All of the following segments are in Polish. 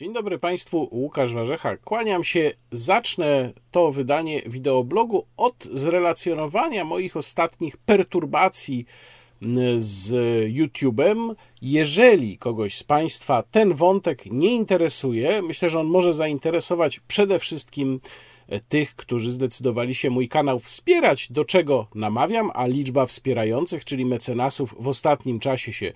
Dzień dobry Państwu, Łukasz Warzecha. Kłaniam się. Zacznę to wydanie wideoblogu od zrelacjonowania moich ostatnich perturbacji z YouTube'em. Jeżeli kogoś z Państwa ten wątek nie interesuje, myślę, że on może zainteresować przede wszystkim tych, którzy zdecydowali się mój kanał wspierać, do czego namawiam, a liczba wspierających, czyli mecenasów, w ostatnim czasie się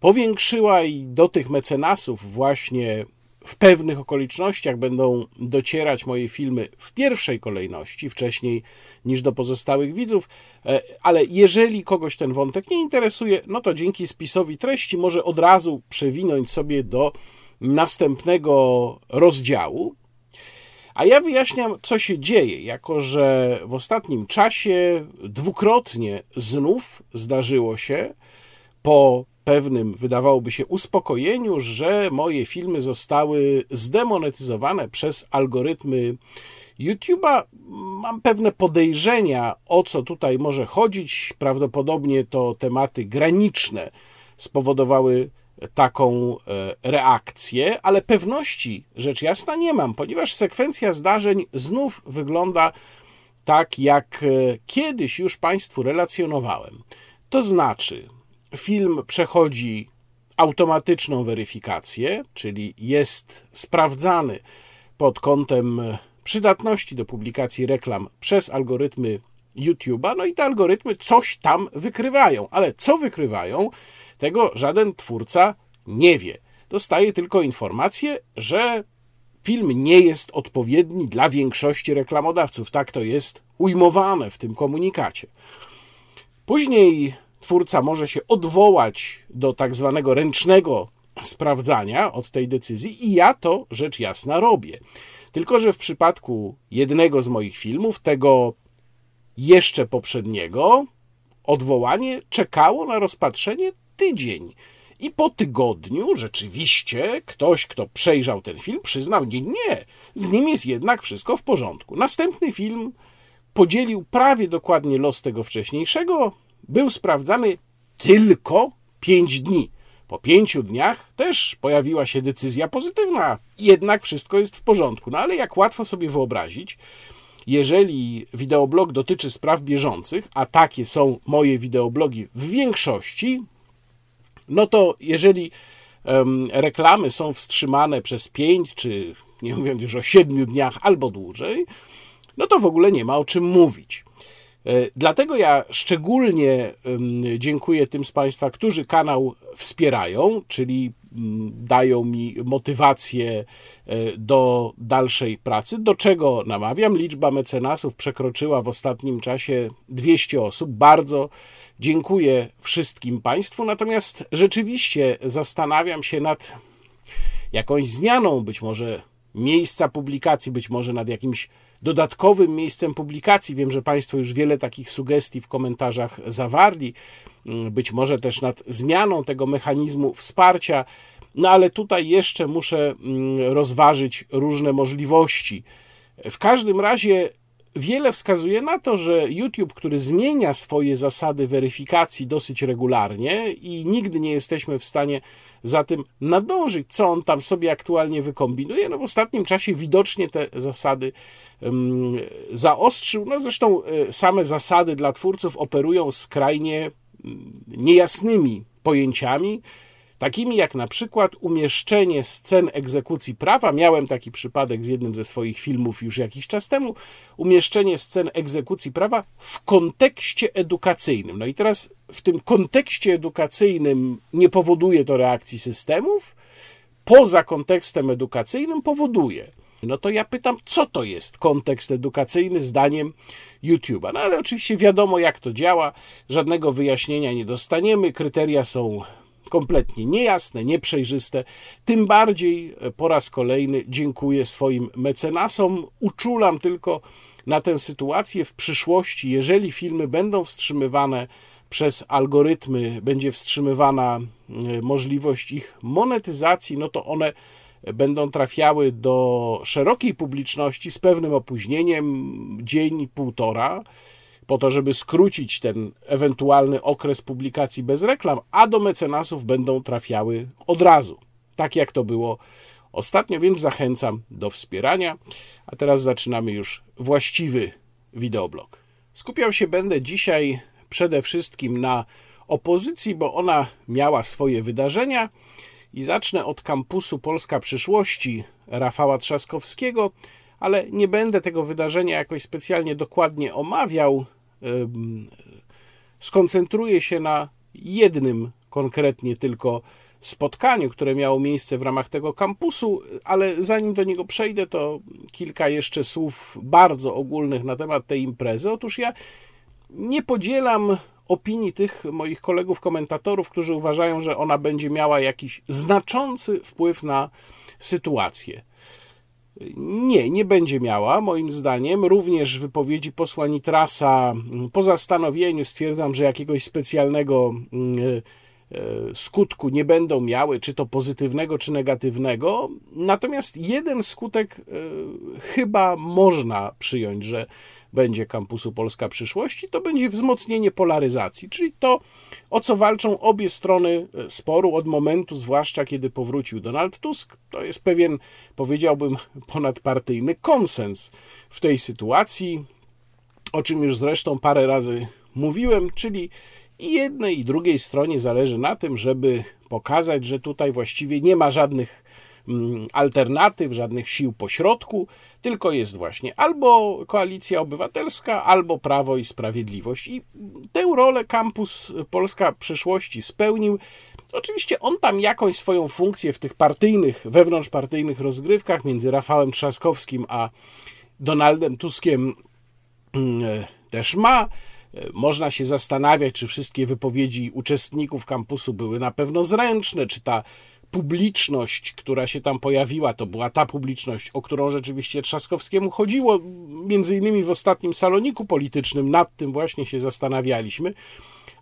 powiększyła i do tych mecenasów właśnie w pewnych okolicznościach będą docierać moje filmy w pierwszej kolejności, wcześniej niż do pozostałych widzów, e, ale jeżeli kogoś ten wątek nie interesuje, no to dzięki spisowi treści może od razu przewinąć sobie do następnego rozdziału. A ja wyjaśniam, co się dzieje, jako że w ostatnim czasie dwukrotnie znów zdarzyło się po pewnym, wydawałoby się, uspokojeniu, że moje filmy zostały zdemonetyzowane przez algorytmy YouTube'a. Mam pewne podejrzenia, o co tutaj może chodzić. Prawdopodobnie to tematy graniczne spowodowały taką e, reakcję, ale pewności rzecz jasna nie mam, ponieważ sekwencja zdarzeń znów wygląda tak, jak e, kiedyś już Państwu relacjonowałem. To znaczy, film przechodzi automatyczną weryfikację, czyli jest sprawdzany pod kątem przydatności do publikacji reklam przez algorytmy YouTube'a, no i te algorytmy coś tam wykrywają, ale co wykrywają, tego żaden twórca nie wie. Dostaje tylko informację, że film nie jest odpowiedni dla większości reklamodawców. Tak to jest ujmowane w tym komunikacie. Później twórca może się odwołać do tak zwanego ręcznego sprawdzania od tej decyzji, i ja to rzecz jasna robię. Tylko, że w przypadku jednego z moich filmów, tego jeszcze poprzedniego, odwołanie czekało na rozpatrzenie tydzień. I po tygodniu rzeczywiście ktoś, kto przejrzał ten film, przyznał: Nie, nie, z nim jest jednak wszystko w porządku. Następny film podzielił prawie dokładnie los tego wcześniejszego, był sprawdzany tylko 5 dni. Po pięciu dniach też pojawiła się decyzja pozytywna, jednak wszystko jest w porządku. No ale jak łatwo sobie wyobrazić, jeżeli wideoblog dotyczy spraw bieżących, a takie są moje wideoblogi w większości, no to jeżeli um, reklamy są wstrzymane przez 5 czy nie mówiąc już o 7 dniach albo dłużej, no to w ogóle nie ma o czym mówić. E, dlatego ja szczególnie dziękuję tym z Państwa, którzy kanał wspierają, czyli mm, dają mi motywację e, do dalszej pracy, do czego namawiam. Liczba mecenasów przekroczyła w ostatnim czasie 200 osób. Bardzo dziękuję wszystkim Państwu, natomiast rzeczywiście zastanawiam się nad jakąś zmianą, być może miejsca publikacji, być może nad jakimś dodatkowym miejscem publikacji. Wiem, że Państwo już wiele takich sugestii w komentarzach zawarli, mm, być może też nad zmianą tego mechanizmu wsparcia, no ale tutaj jeszcze muszę mm, rozważyć różne możliwości. W każdym razie wiele wskazuje na to, że YouTube, który zmienia swoje zasady weryfikacji dosyć regularnie i nigdy nie jesteśmy w stanie za tym nadążyć, co on tam sobie aktualnie wykombinuje, no w ostatnim czasie widocznie te zasady zaostrzył. No zresztą e, same zasady dla twórców operują skrajnie mm, niejasnymi pojęciami takimi jak na przykład umieszczenie scen egzekucji prawa. Miałem taki przypadek z jednym ze swoich filmów już jakiś czas temu. Umieszczenie scen egzekucji prawa w kontekście edukacyjnym. No i teraz w tym kontekście edukacyjnym nie powoduje to reakcji systemów, poza kontekstem edukacyjnym powoduje. No to ja pytam, co to jest kontekst edukacyjny zdaniem YouTube'a? No ale oczywiście wiadomo, jak to działa, żadnego wyjaśnienia nie dostaniemy, kryteria są kompletnie niejasne, nieprzejrzyste. Tym bardziej e, po raz kolejny dziękuję swoim mecenasom. Uczulam tylko na tę sytuację w przyszłości, jeżeli filmy będą wstrzymywane przez algorytmy, będzie wstrzymywana e, możliwość ich monetyzacji, no to one będą trafiały do szerokiej publiczności z pewnym opóźnieniem, dzień, półtora po to, żeby skrócić ten ewentualny okres publikacji bez reklam, a do mecenasów będą trafiały od razu, tak jak to było ostatnio, więc zachęcam do wspierania. A teraz zaczynamy już właściwy wideoblog. Skupiał się będę dzisiaj przede wszystkim na opozycji, bo ona miała swoje wydarzenia i zacznę od kampusu Polska Przyszłości Rafała Trzaskowskiego, ale nie będę tego wydarzenia jakoś specjalnie dokładnie omawiał. Skoncentruję się na jednym konkretnie tylko spotkaniu, które miało miejsce w ramach tego kampusu, ale zanim do niego przejdę, to kilka jeszcze słów bardzo ogólnych na temat tej imprezy. Otóż ja nie podzielam opinii tych moich kolegów komentatorów, którzy uważają, że ona będzie miała jakiś znaczący wpływ na sytuację. Nie, nie będzie miała, moim zdaniem. Również wypowiedzi posła Nitrasa po zastanowieniu stwierdzam, że jakiegoś specjalnego mm, e, skutku nie będą miały, czy to pozytywnego, czy negatywnego. Natomiast jeden skutek e, chyba można przyjąć, że będzie kampusu Polska Przyszłości, to będzie wzmocnienie polaryzacji, czyli to, o co walczą obie strony e, sporu od momentu, zwłaszcza kiedy powrócił Donald Tusk. To jest pewien, powiedziałbym, ponadpartyjny konsens w tej sytuacji, o czym już zresztą parę razy mówiłem, czyli i jednej i drugiej stronie zależy na tym, żeby pokazać, że tutaj właściwie nie ma żadnych Mm, alternatyw, żadnych sił pośrodku, tylko jest właśnie albo koalicja obywatelska, albo prawo i sprawiedliwość. I tę rolę kampus Polska przyszłości spełnił. Oczywiście on tam jakąś swoją funkcję w tych partyjnych, wewnątrzpartyjnych rozgrywkach między Rafałem Trzaskowskim a Donaldem Tuskiem mm, też ma. Można się zastanawiać, czy wszystkie wypowiedzi uczestników kampusu były na pewno zręczne, czy ta publiczność, która się tam pojawiła, to była ta publiczność, o którą rzeczywiście Trzaskowskiemu chodziło, między innymi w ostatnim saloniku politycznym, nad tym właśnie się zastanawialiśmy.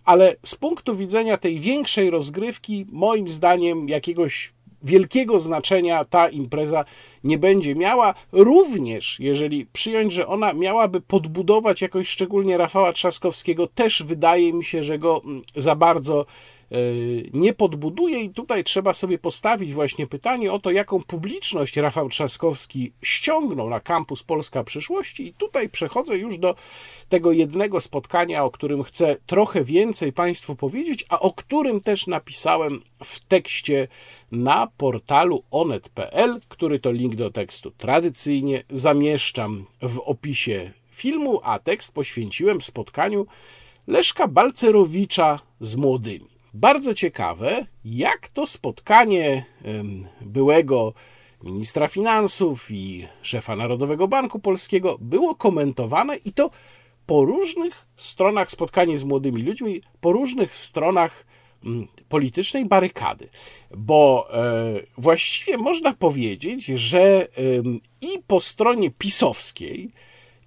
Ale z punktu widzenia tej większej rozgrywki, moim zdaniem, jakiegoś wielkiego znaczenia ta impreza nie będzie miała. Również, jeżeli przyjąć, że ona miałaby podbudować jakoś szczególnie Rafała Trzaskowskiego, też wydaje mi się, że go mm, za bardzo nie podbuduje i tutaj trzeba sobie postawić właśnie pytanie o to, jaką publiczność Rafał Trzaskowski ściągnął na kampus Polska Przyszłości i tutaj przechodzę już do tego jednego spotkania, o którym chcę trochę więcej Państwu powiedzieć, a o którym też napisałem w tekście na portalu onet.pl, który to link do tekstu tradycyjnie zamieszczam w opisie filmu, a tekst poświęciłem spotkaniu Leszka Balcerowicza z młodymi. Bardzo ciekawe, jak to spotkanie byłego ministra finansów i szefa Narodowego Banku Polskiego było komentowane i to po różnych stronach spotkanie z młodymi ludźmi, po różnych stronach politycznej barykady. Bo e, właściwie można powiedzieć, że i po stronie pisowskiej,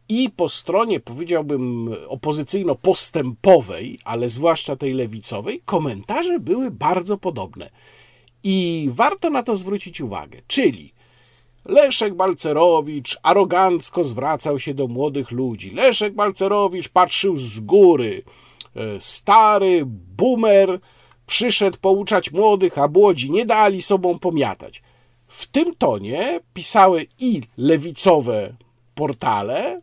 i po stronie, powiedziałbym, opozycyjno-postępowej, ale zwłaszcza tej lewicowej, komentarze były bardzo podobne. I warto na to zwrócić uwagę. Czyli Leszek Balcerowicz arogancko zwracał się do młodych ludzi. Leszek Balcerowicz patrzył z góry. E, stary boomer przyszedł pouczać młodych, a młodzi nie dali sobą pomiatać. W tym tonie pisały i lewicowe portale,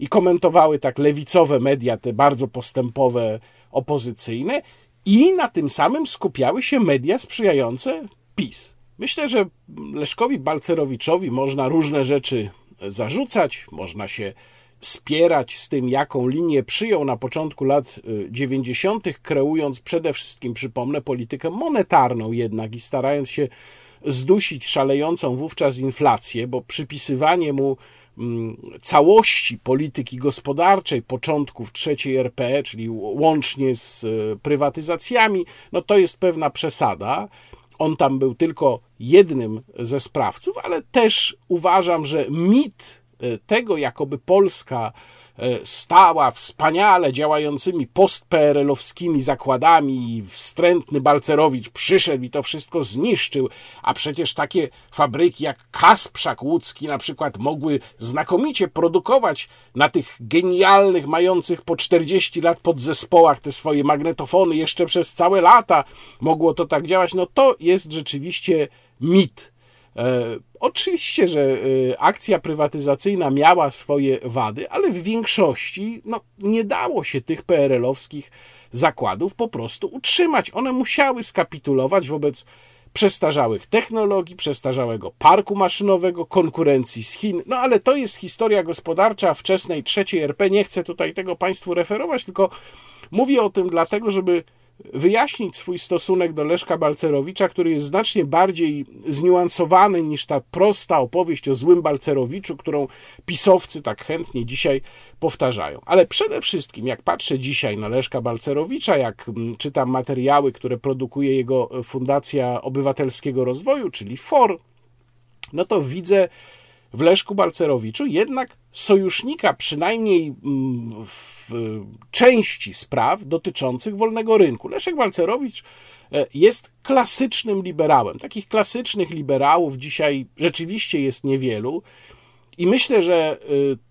i komentowały tak lewicowe media, te bardzo postępowe, opozycyjne, i na tym samym skupiały się media sprzyjające PiS. Myślę, że Leszkowi Balcerowiczowi można różne rzeczy zarzucać, można się spierać z tym, jaką linię przyjął na początku lat 90., y, kreując przede wszystkim, przypomnę, politykę monetarną jednak i starając się zdusić szalejącą wówczas inflację, bo przypisywanie mu całości polityki gospodarczej początków trzeciej RP, czyli łącznie z e, prywatyzacjami, no to jest pewna przesada. On tam był tylko jednym ze sprawców, ale też uważam, że mit e, tego, jakoby Polska stała wspaniale działającymi post-PRL-owskimi zakładami i wstrętny Balcerowicz przyszedł i to wszystko zniszczył, a przecież takie fabryki jak Kasprzak łódzki na przykład mogły znakomicie produkować na tych genialnych, mających po 40 lat podzespołach te swoje magnetofony. Jeszcze przez całe lata mogło to tak działać, no to jest rzeczywiście mit. E, oczywiście, że e, akcja prywatyzacyjna miała swoje wady, ale w większości no, nie dało się tych PRL-owskich zakładów po prostu utrzymać. One musiały skapitulować wobec przestarzałych technologii, przestarzałego parku maszynowego, konkurencji z Chin. No ale to jest historia gospodarcza wczesnej trzeciej RP. Nie chcę tutaj tego Państwu referować, tylko mówię o tym dlatego, żeby wyjaśnić swój stosunek do Leszka Balcerowicza, który jest znacznie bardziej zniuansowany niż ta prosta opowieść o złym Balcerowiczu, którą pisowcy tak chętnie dzisiaj powtarzają. Ale przede wszystkim, jak patrzę dzisiaj na Leszka Balcerowicza, jak mm, czytam materiały, które produkuje jego Fundacja Obywatelskiego Rozwoju, czyli FOR, no to widzę w Leszku Balcerowiczu jednak sojusznika, przynajmniej mm, w części spraw dotyczących wolnego rynku. Leszek Balcerowicz e, jest klasycznym liberałem. Takich klasycznych liberałów dzisiaj rzeczywiście jest niewielu i myślę, że e,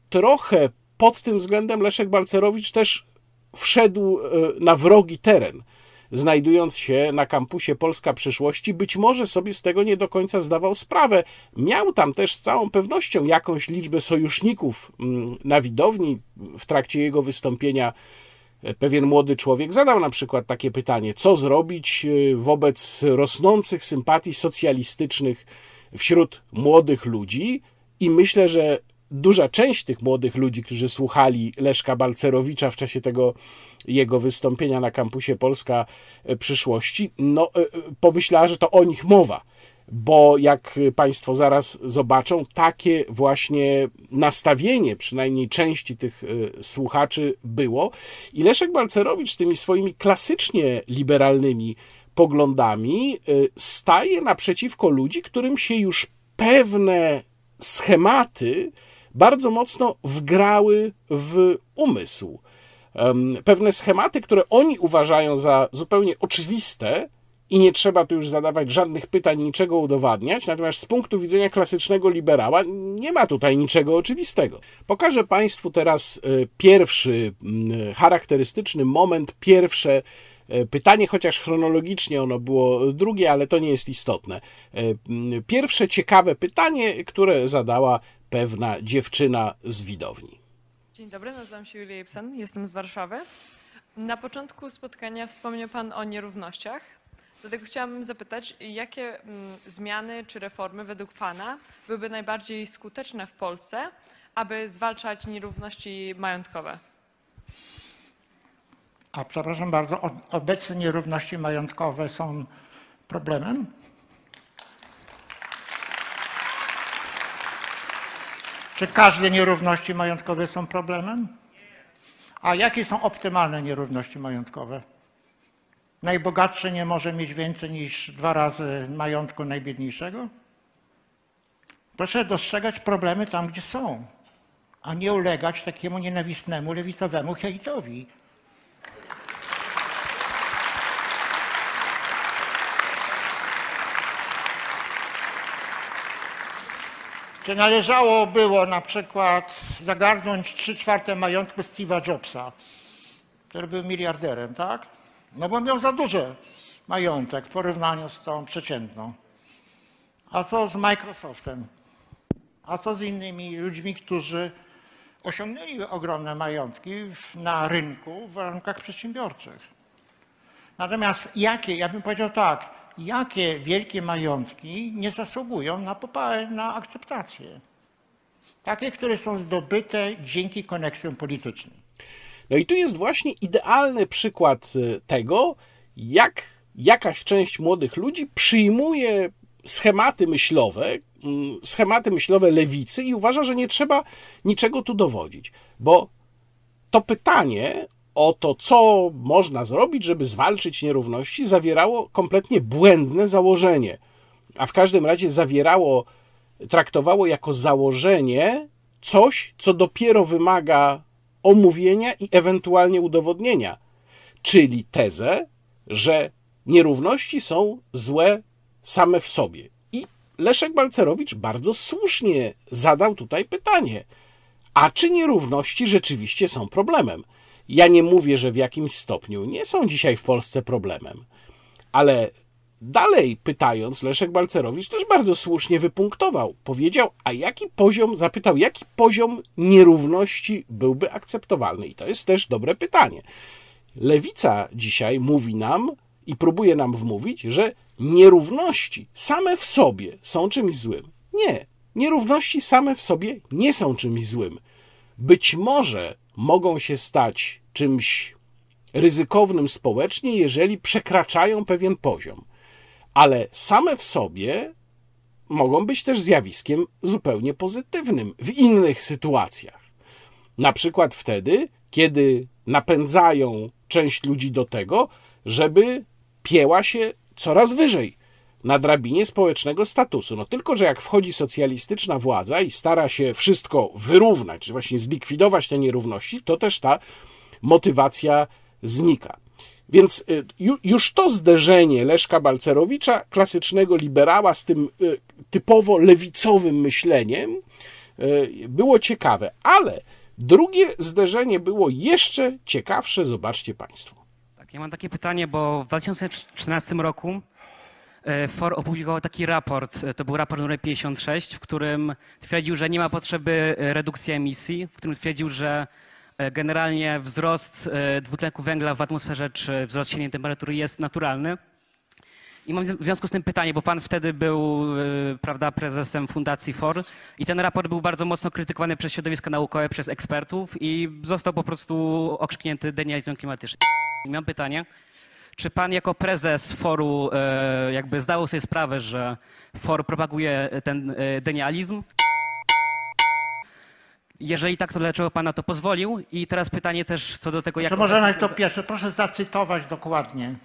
trochę pod tym względem Leszek Balcerowicz też wszedł e, na wrogi teren znajdując się na kampusie Polska Przyszłości, być może sobie z tego nie do końca zdawał sprawę. Miał tam też z całą pewnością jakąś liczbę sojuszników mm, na widowni. W trakcie jego wystąpienia e, pewien młody człowiek zadał na przykład takie pytanie: co zrobić e, wobec rosnących sympatii socjalistycznych wśród młodych ludzi? I myślę, że duża część tych młodych ludzi, którzy słuchali Leszka Balcerowicza w czasie tego jego wystąpienia na kampusie Polska e, Przyszłości, no, e, e, pomyślała, że to o nich mowa. Bo jak Państwo zaraz zobaczą, takie właśnie nastawienie, przynajmniej części tych słuchaczy, było. I Leszek Balcerowicz z tymi swoimi klasycznie liberalnymi poglądami staje naprzeciwko ludzi, którym się już pewne schematy bardzo mocno wgrały w umysł. Pewne schematy, które oni uważają za zupełnie oczywiste, i nie trzeba tu już zadawać żadnych pytań, niczego udowadniać. Natomiast z punktu widzenia klasycznego liberała nie ma tutaj niczego oczywistego. Pokażę Państwu teraz e, pierwszy charakterystyczny moment, pierwsze e, pytanie, chociaż chronologicznie ono było drugie, ale to nie jest istotne. E, pierwsze ciekawe pytanie, które zadała pewna dziewczyna z widowni. Dzień dobry, nazywam się Julia Ibsen, jestem z Warszawy. Na początku spotkania wspomniał Pan o nierównościach. Dlatego chciałabym zapytać, jakie mm, zmiany czy reformy według Pana byłyby najbardziej skuteczne w Polsce, aby zwalczać nierówności majątkowe? A przepraszam bardzo, obecne nierówności majątkowe są problemem? Czy każde nierówności majątkowe są problemem? A jakie są optymalne nierówności majątkowe? Najbogatszy nie może mieć więcej niż dwa razy majątku najbiedniejszego? Proszę dostrzegać problemy tam, gdzie są, a nie ulegać takiemu nienawistnemu lewicowemu hejtowi. Czy należało było na przykład zagarnąć 3 czwarte majątku Steve'a Jobsa, który był miliarderem, tak? No bo miał za duży majątek w porównaniu z tą przeciętną. A co z Microsoftem? A co z innymi ludźmi, którzy osiągnęli ogromne majątki na rynku w warunkach przedsiębiorczych? Natomiast jakie, ja bym powiedział tak, jakie wielkie majątki nie zasługują na, na akceptację. Takie, które są zdobyte dzięki koneksjom politycznym. No i tu jest właśnie idealny przykład e, tego, jak jakaś część młodych ludzi przyjmuje schematy myślowe, mm, schematy myślowe lewicy i uważa, że nie trzeba niczego tu dowodzić. Bo to pytanie o to, co można zrobić, żeby zwalczyć nierówności, zawierało kompletnie błędne założenie. A w każdym razie zawierało, traktowało jako założenie coś, co dopiero wymaga omówienia i ewentualnie udowodnienia, czyli tezę, że nierówności są złe same w sobie. I Leszek Balcerowicz bardzo słusznie zadał tutaj pytanie: a czy nierówności rzeczywiście są problemem? Ja nie mówię, że w jakimś stopniu nie są dzisiaj w Polsce problemem, ale dalej pytając, Leszek Balcerowicz też bardzo słusznie wypunktował. Powiedział, a jaki poziom, zapytał, jaki poziom nierówności byłby akceptowalny? I to jest też dobre pytanie. Lewica dzisiaj mówi nam i próbuje nam wmówić, że nierówności same w sobie są czymś złym. Nie, nierówności same w sobie nie są czymś złym. Być może mogą się stać czymś ryzykownym społecznie, jeżeli przekraczają pewien poziom, ale same w sobie mogą być też zjawiskiem zupełnie pozytywnym w innych sytuacjach. Na przykład wtedy, kiedy napędzają część ludzi do tego, żeby pieła się coraz wyżej na drabinie społecznego statusu. No tylko, że jak wchodzi socjalistyczna władza i stara się wszystko wyrównać, czy właśnie zlikwidować te nierówności, to też ta motywacja znika. Więc y, już to zderzenie Leszka Balcerowicza, klasycznego liberała, z tym y, typowo lewicowym myśleniem, y, było ciekawe. Ale drugie zderzenie było jeszcze ciekawsze. Zobaczcie Państwo. Tak, ja mam takie pytanie, bo w 2013 roku FOR opublikował taki raport, to był raport numer 56, w którym twierdził, że nie ma potrzeby redukcji emisji, w którym twierdził, że E, generalnie wzrost e, dwutlenku węgla w atmosferze czy wzrost średniej temperatury jest naturalny. I mam w związku z tym pytanie, bo pan wtedy był e, prawda, prezesem Fundacji FOR i ten raport był bardzo mocno krytykowany przez środowiska naukowe, przez ekspertów i został po prostu okrzyknięty denializmem klimatycznym. I mam pytanie, czy pan jako prezes foru jakby zdał sobie sprawę, że FOR propaguje ten denializm? Jeżeli tak, to dlaczego Pan na to pozwolił? I teraz pytanie też co do tego, jak... To może najpierw to pierwsze, proszę zacytować dokładnie.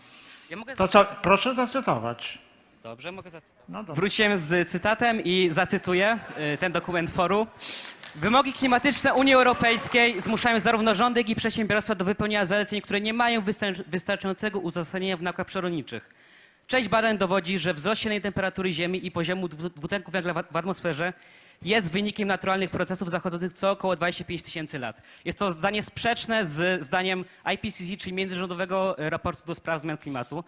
Ja mogę To co, proszę zacytować. Dobrze, mogę zacytować. No dobrze. Wróciłem z cytatem i zacytuję y, ten dokument foru. Wymogi klimatyczne Unii Europejskiej zmuszają zarówno rządy, jak i przedsiębiorstwa do wypełniania zaleceń, które nie mają wystarczającego uzasadnienia w naukach przyrodniczych. Część badań dowodzi, że wzrost średniej temperatury Ziemi i poziomu dwutlenku węgla w atmosferze jest wynikiem naturalnych procesów zachodzących co około 25 tysięcy lat. Jest to zdanie sprzeczne z zdaniem IPCC, czyli Międzyrządowego Raportu do Spraw Zmian Klimatu.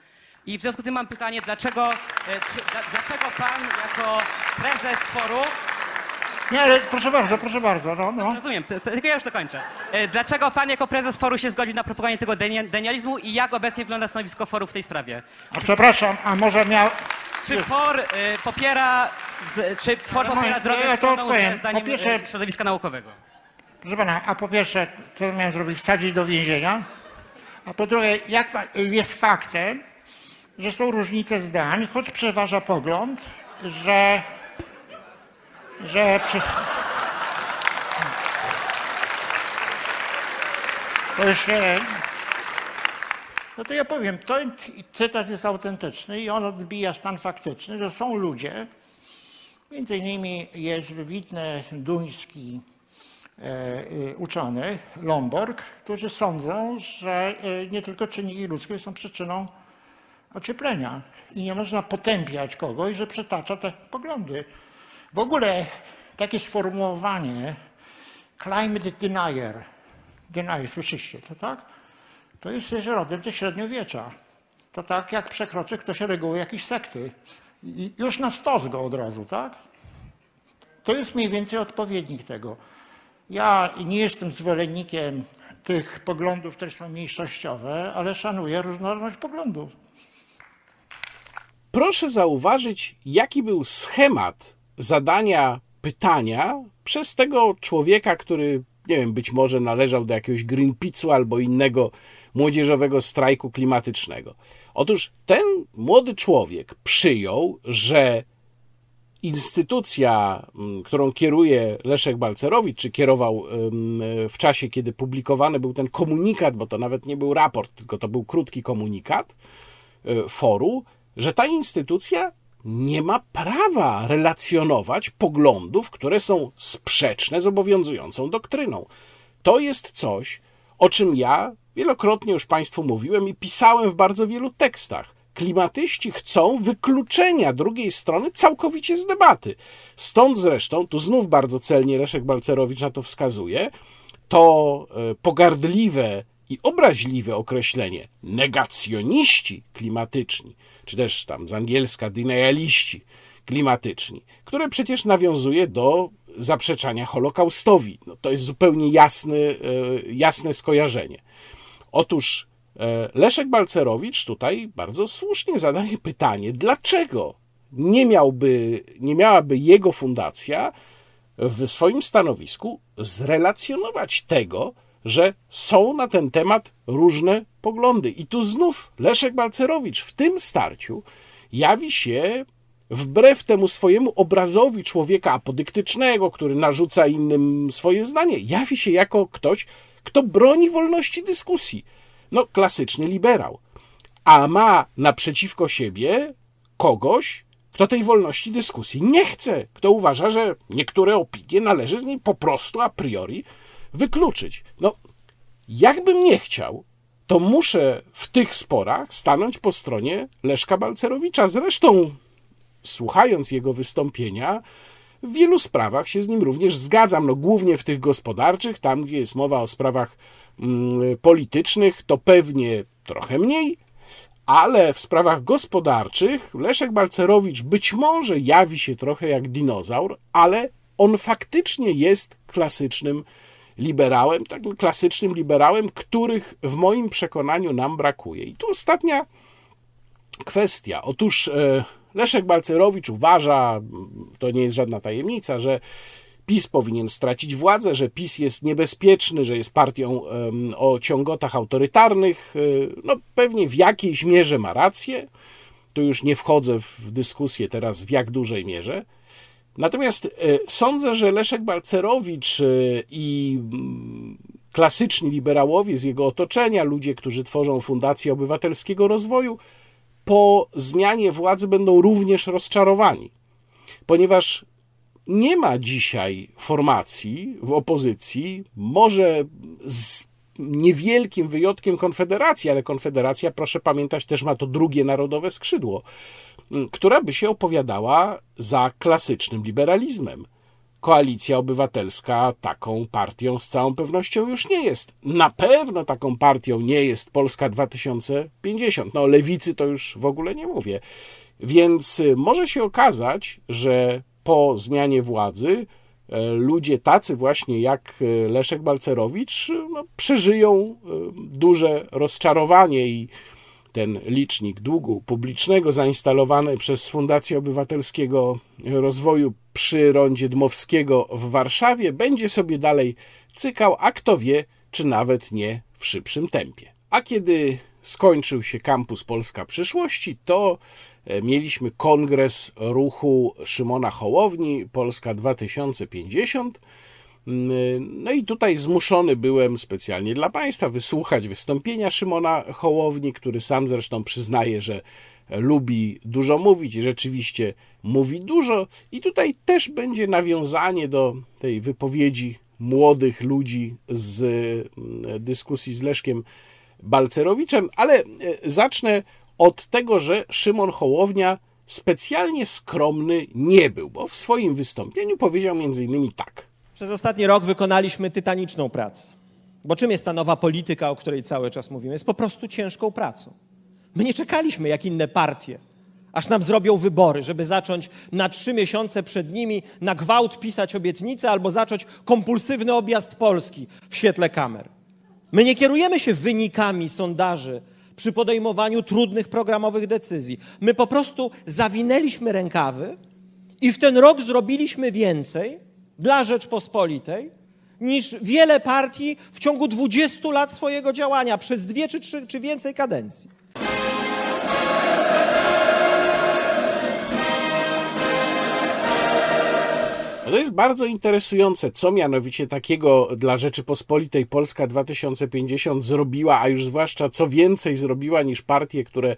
I w związku z tym mam pytanie, dlaczego, e, dlaczego pan jako prezes foru nie, ale proszę bardzo, proszę bardzo. No, no. Rozumiem, tylko ja już to kończę. E, dlaczego pan jako prezes foru się zgodził na propagowanie tego denializmu i jak obecnie wygląda stanowisko foru w tej sprawie? A przepraszam, a może miał... Czy FOR y, popiera, z, czy FOR popiera drogę ja to odpowiem. zdaniem po pierwsze, środowiska naukowego? Proszę pana, a po pierwsze, co miałem zrobić? Wsadzić do więzienia? A po drugie, jak jest faktem, że są różnice zdań, choć przeważa pogląd, że, że przy... to jeszcze no to ja powiem, ten cytat jest autentyczny i on odbija stan faktyczny, że są ludzie, między innymi jest wybitny duński e, e, uczony, Lomborg, którzy sądzą, że e, nie tylko czynniki ludzkie są przyczyną ocieplenia i nie można potępiać kogoś, że przetacza te poglądy. W ogóle takie sformułowanie climate denier, denier, słyszycie to, tak? To jest rodem ze średniowiecza. To tak jak przekroczy ktoś reguły jakiejś sekty. I już na stos go od razu, tak? To jest mniej więcej odpowiednik tego. Ja nie jestem zwolennikiem tych poglądów, które są mniejszościowe, ale szanuję różnorodność poglądów. Proszę zauważyć, jaki był schemat zadania pytania przez tego człowieka, który, nie wiem, być może należał do jakiegoś Greenpeace'u albo innego młodzieżowego strajku klimatycznego. Otóż ten młody człowiek przyjął, że instytucja, mm, którą kieruje Leszek Balcerowicz, czy kierował w czasie, kiedy publikowany był ten komunikat, bo to nawet nie był raport, tylko to był krótki komunikat e, foru, że ta instytucja nie ma prawa relacjonować poglądów, które są sprzeczne z obowiązującą doktryną. To jest coś, o czym ja Wielokrotnie już Państwu mówiłem i pisałem w bardzo wielu tekstach. Klimatyści chcą wykluczenia drugiej strony całkowicie z debaty. Stąd zresztą, tu znów bardzo celnie Leszek Balcerowicz na to wskazuje, to e, pogardliwe i obraźliwe określenie negacjoniści klimatyczni, czy też tam z angielska denialiści klimatyczni, które przecież nawiązuje do zaprzeczania Holokaustowi. No, to jest zupełnie jasny, e, jasne skojarzenie. Otóż e, Leszek Balcerowicz tutaj bardzo słusznie zadaje pytanie, dlaczego nie, miałby, nie miałaby jego fundacja w swoim stanowisku zrelacjonować tego, że są na ten temat różne poglądy. I tu znów Leszek Balcerowicz w tym starciu jawi się wbrew temu swojemu obrazowi człowieka apodyktycznego, który narzuca innym swoje zdanie, jawi się jako ktoś, kto broni wolności dyskusji. No, klasyczny liberał. A ma naprzeciwko siebie kogoś, kto tej wolności dyskusji nie chce, kto uważa, że niektóre opinie należy z niej po prostu a priori wykluczyć. No, jakbym nie chciał, to muszę w tych sporach stanąć po stronie Leszka Balcerowicza. Zresztą, słuchając jego wystąpienia, w wielu sprawach się z nim również zgadzam. No, głównie w tych gospodarczych, tam gdzie jest mowa o sprawach mm, politycznych, to pewnie trochę mniej, ale w sprawach gospodarczych Leszek Balcerowicz być może jawi się trochę jak dinozaur, ale on faktycznie jest klasycznym liberałem, takim klasycznym liberałem, których w moim przekonaniu nam brakuje. I tu ostatnia kwestia. Otóż e, Leszek Balcerowicz uważa, to nie jest żadna tajemnica, że PiS powinien stracić władzę, że PiS jest niebezpieczny, że jest partią o ciągotach autorytarnych. E, no, pewnie w jakiejś mierze ma rację. Tu już nie wchodzę w dyskusję teraz w jak dużej mierze. Natomiast e, sądzę, że Leszek Balcerowicz e, i mm, klasyczni liberałowie z jego otoczenia, ludzie, którzy tworzą Fundację Obywatelskiego Rozwoju, po zmianie władzy będą również rozczarowani, ponieważ nie ma dzisiaj formacji w opozycji, może z niewielkim wyjątkiem Konfederacji, ale Konfederacja, proszę pamiętać, też ma to drugie narodowe skrzydło, która by się opowiadała za klasycznym liberalizmem. Koalicja Obywatelska taką partią z całą pewnością już nie jest. Na pewno taką partią nie jest Polska 2050. No, lewicy to już w ogóle nie mówię. Więc y, może się okazać, że po zmianie władzy e, ludzie tacy właśnie jak e, Leszek Balcerowicz no, przeżyją duże rozczarowanie i ten licznik długu publicznego zainstalowany przez Fundację Obywatelskiego Rozwoju przy rondzie Dmowskiego w Warszawie będzie sobie dalej cykał, a kto wie, czy nawet nie w szybszym tempie. A kiedy skończył się kampus Polska Przyszłości, to e, mieliśmy kongres ruchu Szymona Hołowni Polska 2050. Mm, no i tutaj zmuszony byłem specjalnie dla Państwa wysłuchać wystąpienia Szymona Hołowni, który sam zresztą przyznaje, że lubi dużo mówić i rzeczywiście mówi dużo. I tutaj też będzie nawiązanie do tej wypowiedzi młodych ludzi z mm, dyskusji z Leszkiem Balcerowiczem, ale e, zacznę od tego, że Szymon Hołownia specjalnie skromny nie był, bo w swoim wystąpieniu powiedział między innymi tak. Przez ostatni rok wykonaliśmy tytaniczną pracę. Bo czym jest ta nowa polityka, o której cały czas mówimy? Jest po prostu ciężką pracą. My nie czekaliśmy jak inne partie, aż nam zrobią wybory, żeby zacząć na trzy miesiące przed nimi na gwałt pisać obietnice albo zacząć kompulsywny objazd Polski w świetle kamer. My nie kierujemy się wynikami sondaży przy podejmowaniu trudnych programowych decyzji. My po prostu zawinęliśmy rękawy i w ten rok zrobiliśmy więcej dla Rzeczpospolitej niż wiele partii w ciągu 20 lat swojego działania, przez dwie czy trzy czy więcej kadencji. To jest bardzo interesujące, co mianowicie takiego dla Rzeczypospolitej Polska 2050 zrobiła, a już zwłaszcza co więcej zrobiła niż partie, które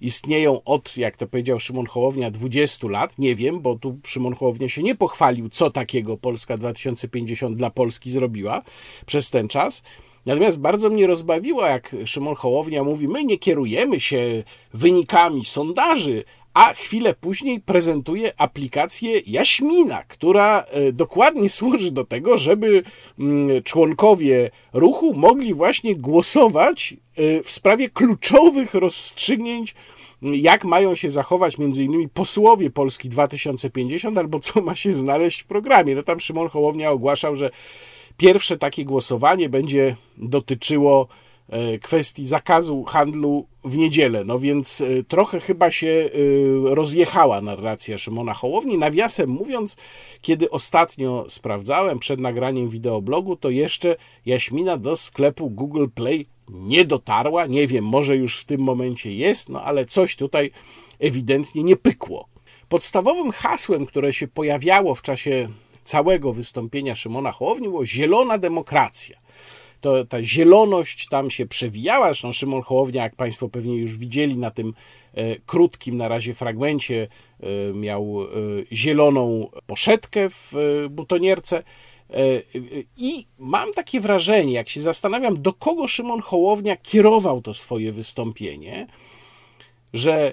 istnieją od, jak to powiedział Szymon Hołownia, 20 lat. Nie wiem, bo tu Szymon Hołownia się nie pochwalił, co takiego Polska 2050 dla Polski zrobiła przez ten czas. Natomiast bardzo mnie rozbawiło, jak Szymon Hołownia mówi: My nie kierujemy się wynikami sondaży, a chwilę później prezentuje aplikację Jaśmina, która e, dokładnie służy do tego, żeby mm, członkowie ruchu mogli właśnie głosować w sprawie kluczowych rozstrzygnięć jak mają się zachować innymi posłowie Polski 2050 albo co ma się znaleźć w programie. No tam Szymon Hołownia ogłaszał, że pierwsze takie głosowanie będzie dotyczyło e, kwestii zakazu handlu w niedzielę. No więc e, trochę chyba się e, rozjechała narracja Szymona Hołowni. Nawiasem mówiąc, kiedy ostatnio sprawdzałem przed nagraniem wideoblogu, to jeszcze Jaśmina do sklepu Google Play nie dotarła. Nie wiem, może już w tym momencie jest, no ale coś tutaj ewidentnie nie pykło. Podstawowym hasłem, które się pojawiało w czasie całego wystąpienia Szymona Hołowni było zielona demokracja. To, ta zieloność tam się przewijała. Zresztą Szymon Hołownia, jak Państwo pewnie już widzieli na tym e, krótkim na razie fragmencie, e, miał e, zieloną poszetkę w e, butonierce. E, I mam takie wrażenie, jak się zastanawiam, do kogo Szymon Hołownia kierował to swoje wystąpienie, że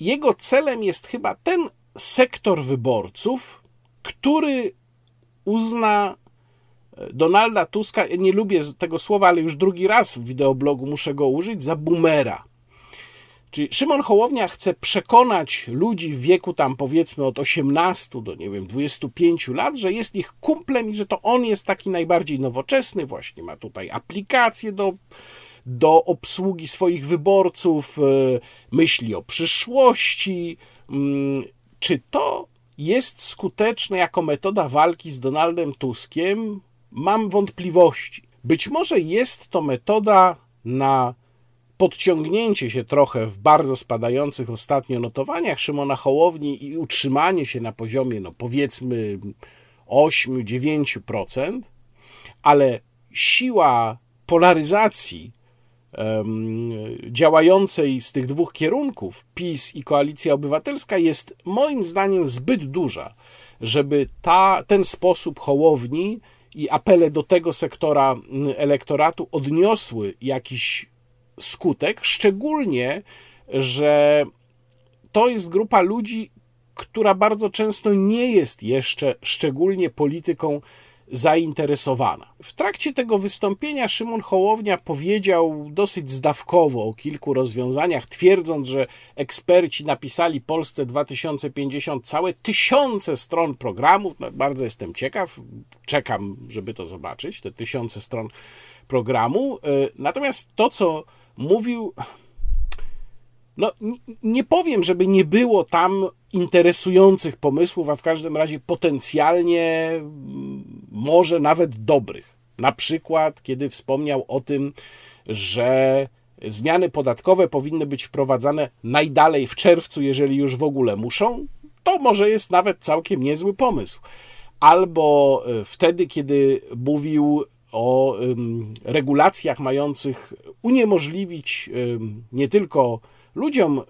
jego celem jest chyba ten sektor wyborców, który uzna e, Donalda Tuska, nie lubię tego słowa, ale już drugi raz w wideoblogu muszę go użyć, za boomera. Czyli Szymon Hołownia chce przekonać ludzi w wieku tam powiedzmy od 18 do nie wiem 25 lat, że jest ich kumplem i że to on jest taki najbardziej nowoczesny, właśnie ma tutaj aplikacje do, do obsługi swoich wyborców, e, myśli o przyszłości. Mm, czy to jest skuteczne jako metoda walki z Donaldem Tuskiem? Mam wątpliwości. Być może jest to metoda na podciągnięcie się trochę w bardzo spadających ostatnio notowaniach Szymona Hołowni i utrzymanie się na poziomie, no powiedzmy 8-9%, ale siła polaryzacji um, działającej z tych dwóch kierunków, PiS i Koalicja Obywatelska, jest moim zdaniem zbyt duża, żeby ta, ten sposób Hołowni i apele do tego sektora elektoratu odniosły jakiś skutek, szczególnie, że to jest grupa ludzi, która bardzo często nie jest jeszcze szczególnie polityką zainteresowana. W trakcie tego wystąpienia Szymon Hołownia powiedział dosyć zdawkowo o kilku rozwiązaniach, twierdząc, że eksperci napisali Polsce 2050 całe tysiące stron programów. No, bardzo jestem ciekaw, czekam, żeby to zobaczyć, te tysiące stron programu. E, natomiast to, co mówił. No, nie powiem, żeby nie było tam interesujących pomysłów, a w każdym razie potencjalnie może nawet dobrych. Na przykład, kiedy wspomniał o tym, że zmiany podatkowe powinny być wprowadzane najdalej w czerwcu, jeżeli już w ogóle muszą, to może jest nawet całkiem niezły pomysł. Albo e, wtedy, kiedy mówił o regulacjach mających uniemożliwić nie tylko ludziom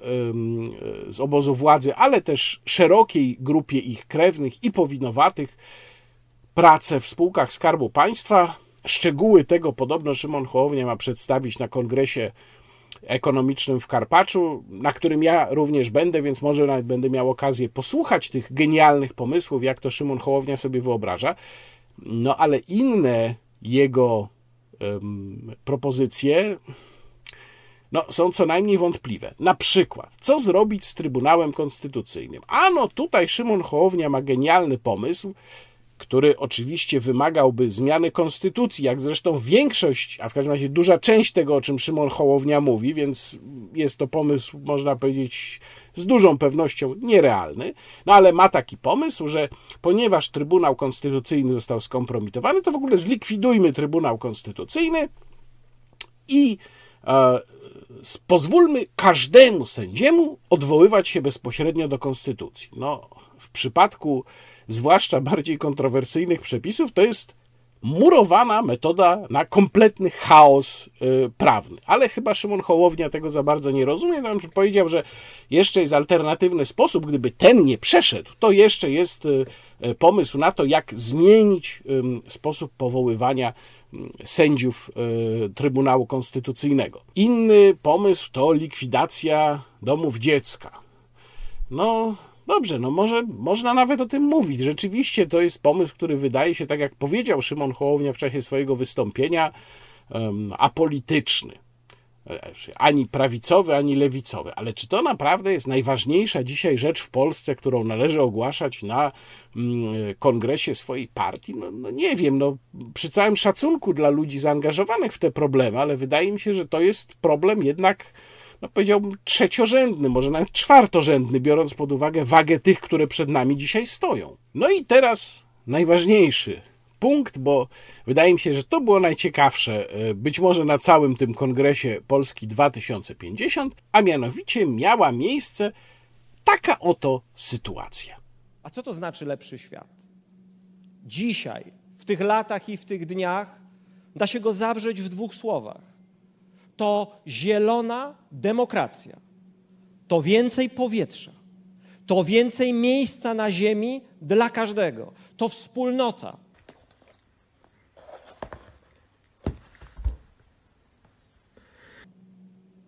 z obozu władzy, ale też szerokiej grupie ich krewnych i powinowatych pracę w spółkach Skarbu Państwa. Szczegóły tego podobno Szymon Hołownia ma przedstawić na kongresie ekonomicznym w Karpaczu, na którym ja również będę, więc może nawet będę miał okazję posłuchać tych genialnych pomysłów, jak to Szymon Hołownia sobie wyobraża. No ale inne jego um, propozycje no, są co najmniej wątpliwe. Na przykład, co zrobić z Trybunałem Konstytucyjnym? Ano tutaj Szymon Hołownia ma genialny pomysł, który oczywiście wymagałby zmiany konstytucji, jak zresztą większość, a w każdym razie duża część tego, o czym Szymon Hołownia mówi, więc jest to pomysł, można powiedzieć, z dużą pewnością nierealny, no ale ma taki pomysł, że ponieważ Trybunał Konstytucyjny został skompromitowany, to w ogóle zlikwidujmy Trybunał Konstytucyjny i e, pozwólmy każdemu sędziemu odwoływać się bezpośrednio do Konstytucji. No, w przypadku zwłaszcza bardziej kontrowersyjnych przepisów, to jest murowana metoda na kompletny chaos y, prawny. Ale chyba Szymon Hołownia tego za bardzo nie rozumie. Powiedział, że jeszcze jest alternatywny sposób, gdyby ten nie przeszedł, to jeszcze jest y, y, pomysł na to, jak zmienić sposób powoływania sędziów Trybunału Konstytucyjnego. Inny pomysł to likwidacja domów dziecka. No, Dobrze, no może można nawet o tym mówić. Rzeczywiście to jest pomysł, który wydaje się, tak jak powiedział Szymon Hołownia w czasie swojego wystąpienia, um, apolityczny. E, ani prawicowy, ani lewicowy. Ale czy to naprawdę jest najważniejsza dzisiaj rzecz w Polsce, którą należy ogłaszać na mm, kongresie swojej partii? No, no, nie wiem, no, przy całym szacunku dla ludzi zaangażowanych w te problemy, ale wydaje mi się, że to jest problem jednak no powiedziałbym, trzeciorzędny, może nawet czwartorzędny, biorąc pod uwagę wagę tych, które przed nami dzisiaj stoją. No i teraz najważniejszy punkt, bo wydaje mi się, że to było najciekawsze, e, być może na całym tym kongresie Polski 2050, a mianowicie miała miejsce taka oto sytuacja. A co to znaczy lepszy świat? Dzisiaj, w tych latach i w tych dniach, da się go zawrzeć w dwóch słowach to zielona demokracja, to więcej powietrza, to więcej miejsca na ziemi dla każdego, to wspólnota.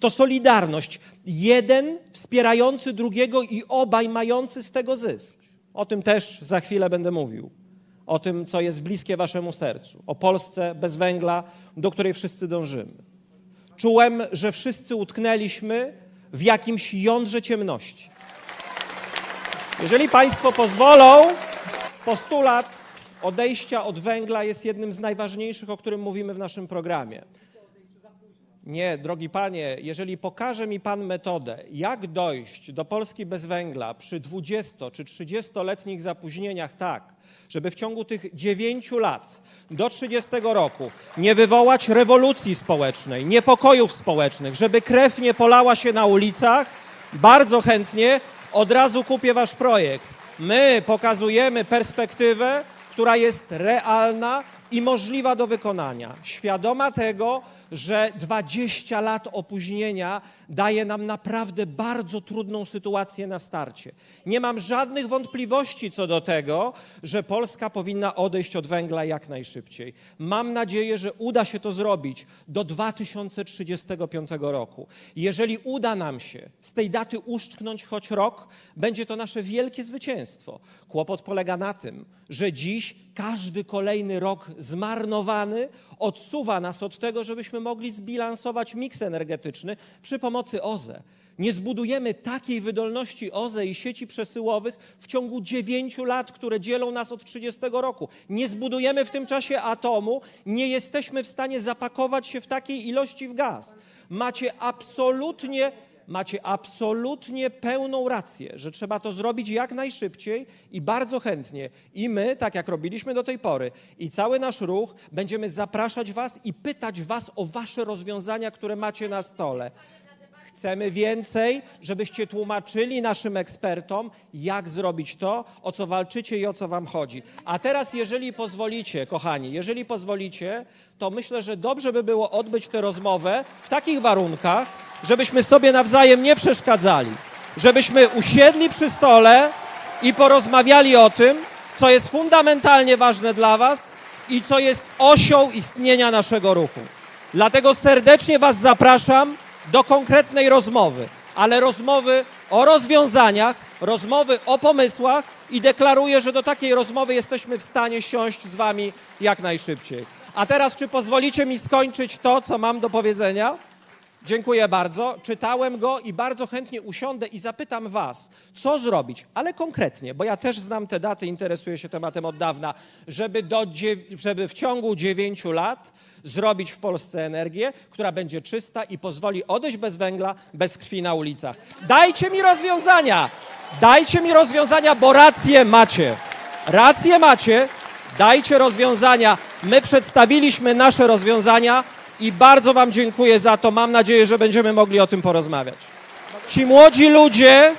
To solidarność, jeden wspierający drugiego i obaj mający z tego zysk. O tym też za chwilę będę mówił. O tym, co jest bliskie waszemu sercu. O Polsce bez węgla, do której wszyscy dążymy czułem, że wszyscy utknęliśmy w jakimś jądrze ciemności. Jeżeli Państwo pozwolą, postulat odejścia od węgla jest jednym z najważniejszych, o którym mówimy w naszym programie. Nie, drogi panie, jeżeli pokaże mi pan metodę, jak dojść do Polski bez węgla przy 20 czy 30-letnich zapóźnieniach tak, żeby w ciągu tych 9 lat do 30 roku nie wywołać rewolucji społecznej, niepokojów społecznych, żeby krew nie polała się na ulicach, bardzo chętnie od razu kupię wasz projekt. My pokazujemy perspektywę, która jest realna i możliwa do wykonania. Świadoma tego, że 20 lat opóźnienia daje nam naprawdę bardzo trudną sytuację na starcie. Nie mam żadnych wątpliwości co do tego, że Polska powinna odejść od węgla jak najszybciej. Mam nadzieję, że uda się to zrobić do 2035 roku. Jeżeli uda nam się z tej daty uszczknąć choć rok, będzie to nasze wielkie zwycięstwo. Kłopot polega na tym, że dziś każdy kolejny rok zmarnowany odsuwa nas od tego, żebyśmy mogli zbilansować miks energetyczny przy pomocy OZE. Nie zbudujemy takiej wydolności OZE i sieci przesyłowych w ciągu 9 lat, które dzielą nas od 30 roku. Nie zbudujemy w tym czasie atomu, nie jesteśmy w stanie zapakować się w takiej ilości w gaz. Macie absolutnie macie absolutnie pełną rację, że trzeba to zrobić jak najszybciej i bardzo chętnie. I my, tak jak robiliśmy do tej pory, i cały nasz ruch, będziemy zapraszać Was i pytać Was o Wasze rozwiązania, które macie na stole. Chcemy więcej, żebyście tłumaczyli naszym ekspertom, jak zrobić to, o co walczycie i o co wam chodzi. A teraz, jeżeli pozwolicie, kochani, jeżeli pozwolicie, to myślę, że dobrze by było odbyć tę rozmowę w takich warunkach, żebyśmy sobie nawzajem nie przeszkadzali, żebyśmy usiedli przy stole i porozmawiali o tym, co jest fundamentalnie ważne dla Was i co jest osią istnienia naszego ruchu. Dlatego serdecznie Was zapraszam do konkretnej rozmowy, ale rozmowy o rozwiązaniach, rozmowy o pomysłach i deklaruję, że do takiej rozmowy jesteśmy w stanie siąść z Wami jak najszybciej. A teraz, czy pozwolicie mi skończyć to, co mam do powiedzenia? Dziękuję bardzo. Czytałem go i bardzo chętnie usiądę i zapytam Was, co zrobić, ale konkretnie, bo ja też znam te daty, interesuję się tematem od dawna, żeby, do, żeby w ciągu dziewięciu lat zrobić w Polsce energię, która będzie czysta i pozwoli odejść bez węgla, bez krwi na ulicach. Dajcie mi rozwiązania! Dajcie mi rozwiązania, bo rację macie. Rację macie. Dajcie rozwiązania. My przedstawiliśmy nasze rozwiązania i bardzo Wam dziękuję za to. Mam nadzieję, że będziemy mogli o tym porozmawiać. Ci młodzi ludzie,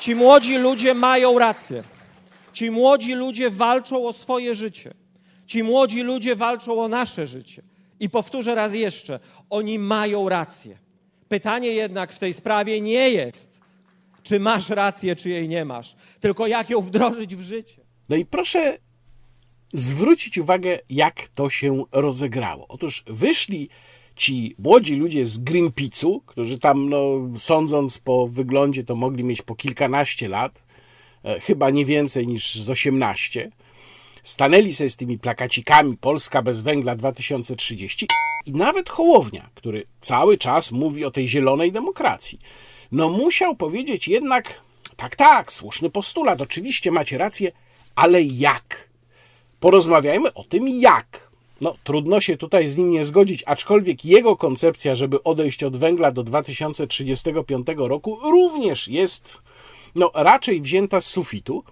ci młodzi ludzie mają rację. Ci młodzi ludzie walczą o swoje życie. Ci młodzi ludzie walczą o nasze życie. I powtórzę raz jeszcze, oni mają rację. Pytanie jednak w tej sprawie nie jest, czy masz rację, czy jej nie masz, tylko jak ją wdrożyć w życie. No i proszę zwrócić uwagę, jak to się rozegrało. Otóż wyszli ci młodzi ludzie z Greenpeace'u, którzy tam, no, sądząc po wyglądzie, to mogli mieć po kilkanaście lat, e, chyba nie więcej niż z 18. Stanęli sobie z tymi plakacikami Polska bez węgla 2030 i nawet Hołownia, który cały czas mówi o tej zielonej demokracji, no musiał powiedzieć jednak, tak, tak, słuszny postulat, oczywiście macie rację, ale jak? Porozmawiajmy o tym, jak. No, trudno się tutaj z nim nie zgodzić, aczkolwiek jego koncepcja, żeby odejść od węgla do 2035 roku, również jest no, raczej wzięta z sufitu.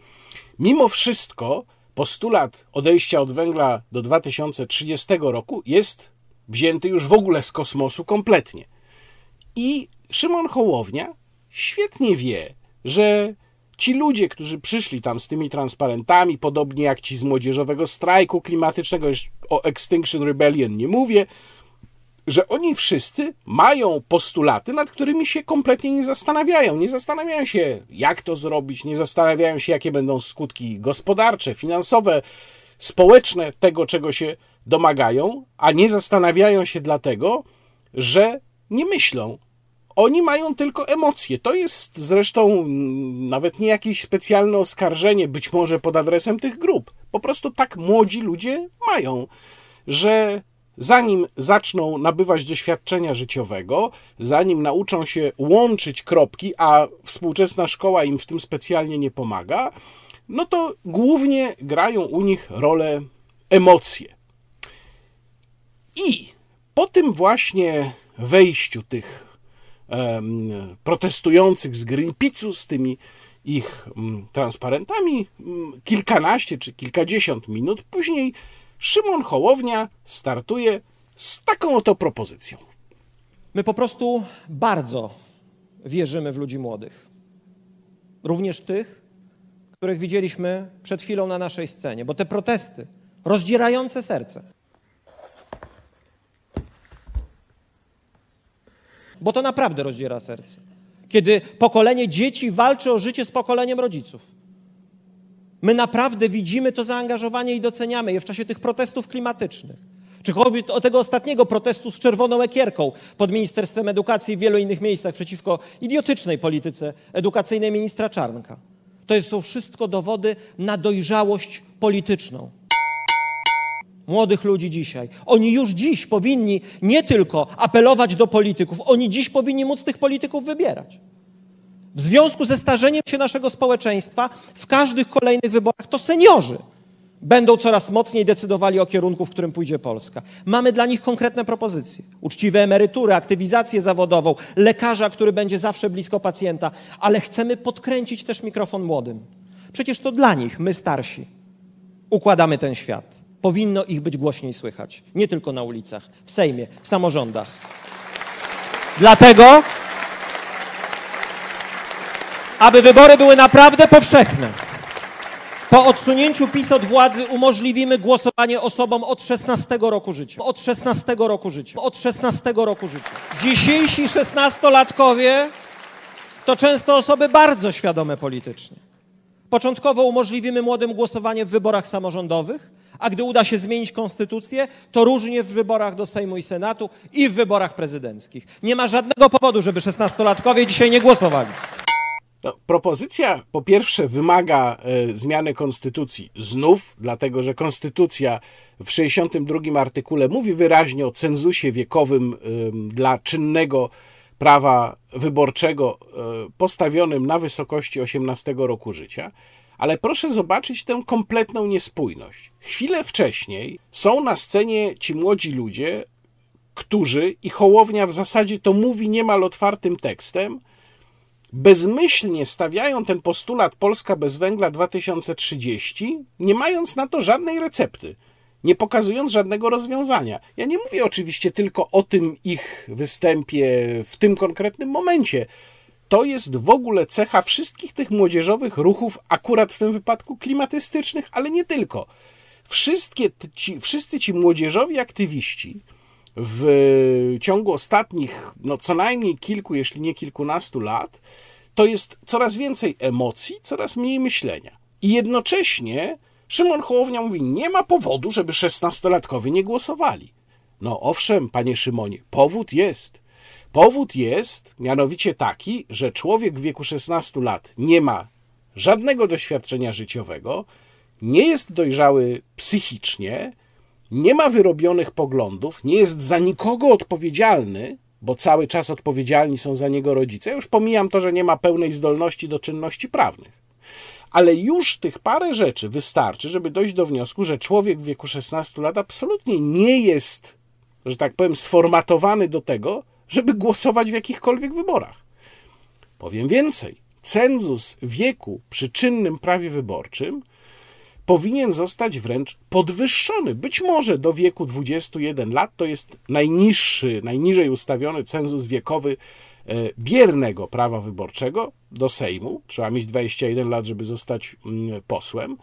Mimo wszystko, postulat odejścia od węgla do 2030 roku jest wzięty już w ogóle z kosmosu kompletnie. I Szymon Hołownia świetnie wie, że ci ludzie, którzy przyszli tam z tymi transparentami, podobnie jak ci z młodzieżowego strajku klimatycznego, już o Extinction Rebellion nie mówię, że oni wszyscy mają postulaty, nad którymi się kompletnie nie zastanawiają. Nie zastanawiają się, jak to zrobić, nie zastanawiają się, jakie będą skutki gospodarcze, finansowe, społeczne tego, czego się domagają, a nie zastanawiają się dlatego, że nie myślą. Oni mają tylko emocje. To jest zresztą nawet nie jakieś specjalne oskarżenie, być może pod adresem tych grup. Po prostu tak młodzi ludzie mają, że zanim zaczną nabywać doświadczenia życiowego, zanim nauczą się łączyć kropki, a współczesna szkoła im w tym specjalnie nie pomaga, no to głównie grają u nich rolę emocje. I po tym właśnie wejściu tych protestujących z Greenpeace'u z tymi ich um, transparentami, um, kilkanaście czy kilkadziesiąt minut później Szymon Hołownia startuje z taką oto propozycją. My po prostu bardzo wierzymy w ludzi młodych. Również tych, których widzieliśmy przed chwilą na naszej scenie, bo te protesty rozdzierające serce. Bo to naprawdę rozdziera serce. Kiedy pokolenie dzieci walczy o życie z pokoleniem rodziców. My naprawdę widzimy to zaangażowanie i doceniamy je w czasie tych protestów klimatycznych. Czy choćby o tego ostatniego protestu z czerwoną ekierką pod Ministerstwem Edukacji i w wielu innych miejscach przeciwko idiotycznej polityce edukacyjnej ministra Czarnka. To są wszystko dowody na dojrzałość polityczną. Młodych ludzi dzisiaj. Oni już dziś powinni nie tylko apelować do polityków, oni dziś powinni móc tych polityków wybierać. W związku ze starzeniem się naszego społeczeństwa w każdych kolejnych wyborach to seniorzy będą coraz mocniej decydowali o kierunku, w którym pójdzie Polska. Mamy dla nich konkretne propozycje. Uczciwe emerytury, aktywizację zawodową, lekarza, który będzie zawsze blisko pacjenta, ale chcemy podkręcić też mikrofon młodym. Przecież to dla nich, my starsi, układamy ten świat. Powinno ich być głośniej słychać. Nie tylko na ulicach, w Sejmie, w samorządach. Dlatego aby wybory były naprawdę powszechne. Po odsunięciu PiS od władzy umożliwimy głosowanie osobom od 16 roku życia. Od 16 roku życia. Od 16 roku życia. Dzisiejsi szesnastolatkowie to często osoby bardzo świadome politycznie. Początkowo umożliwimy młodym głosowanie w wyborach samorządowych, a gdy uda się zmienić konstytucję, to różnie w wyborach do Sejmu i Senatu i w wyborach prezydenckich. Nie ma żadnego powodu, żeby szesnastolatkowie dzisiaj nie głosowali. No, propozycja po pierwsze wymaga e, zmiany konstytucji znów, dlatego że konstytucja w 62 artykule mówi wyraźnie o cenzusie wiekowym e, dla czynnego prawa wyborczego e, postawionym na wysokości 18 roku życia. Ale proszę zobaczyć tę kompletną niespójność. Chwilę wcześniej są na scenie ci młodzi ludzie, którzy, i Hołownia w zasadzie to mówi niemal otwartym tekstem, bezmyślnie stawiają ten postulat Polska bez węgla 2030, nie mając na to żadnej recepty, nie pokazując żadnego rozwiązania. Ja nie mówię oczywiście tylko o tym ich występie w tym konkretnym momencie. To jest w ogóle cecha wszystkich tych młodzieżowych ruchów, akurat w tym wypadku klimatystycznych, ale nie tylko. Wszystkie ci, wszyscy ci młodzieżowi aktywiści w ciągu ostatnich, no co najmniej kilku, jeśli nie kilkunastu lat, to jest coraz więcej emocji, coraz mniej myślenia. I jednocześnie Szymon Hołownia mówi, nie ma powodu, żeby szesnastolatkowie nie głosowali. No owszem, panie Szymonie, powód jest. Powód jest mianowicie taki, że człowiek w wieku 16 lat nie ma żadnego doświadczenia życiowego, nie jest dojrzały psychicznie, nie ma wyrobionych poglądów, nie jest za nikogo odpowiedzialny, bo cały czas odpowiedzialni są za niego rodzice. Już pomijam to, że nie ma pełnej zdolności do czynności prawnych. Ale już tych parę rzeczy wystarczy, żeby dojść do wniosku, że człowiek w wieku 16 lat absolutnie nie jest, że tak powiem, sformatowany do tego, żeby głosować w jakichkolwiek wyborach. Powiem więcej. Cenzus wieku przy czynnym prawie wyborczym powinien zostać wręcz podwyższony. Być może do wieku 21 lat to jest najniższy, najniżej ustawiony cenzus wiekowy e, biernego prawa wyborczego do Sejmu. Trzeba mieć 21 lat, żeby zostać mm, posłem.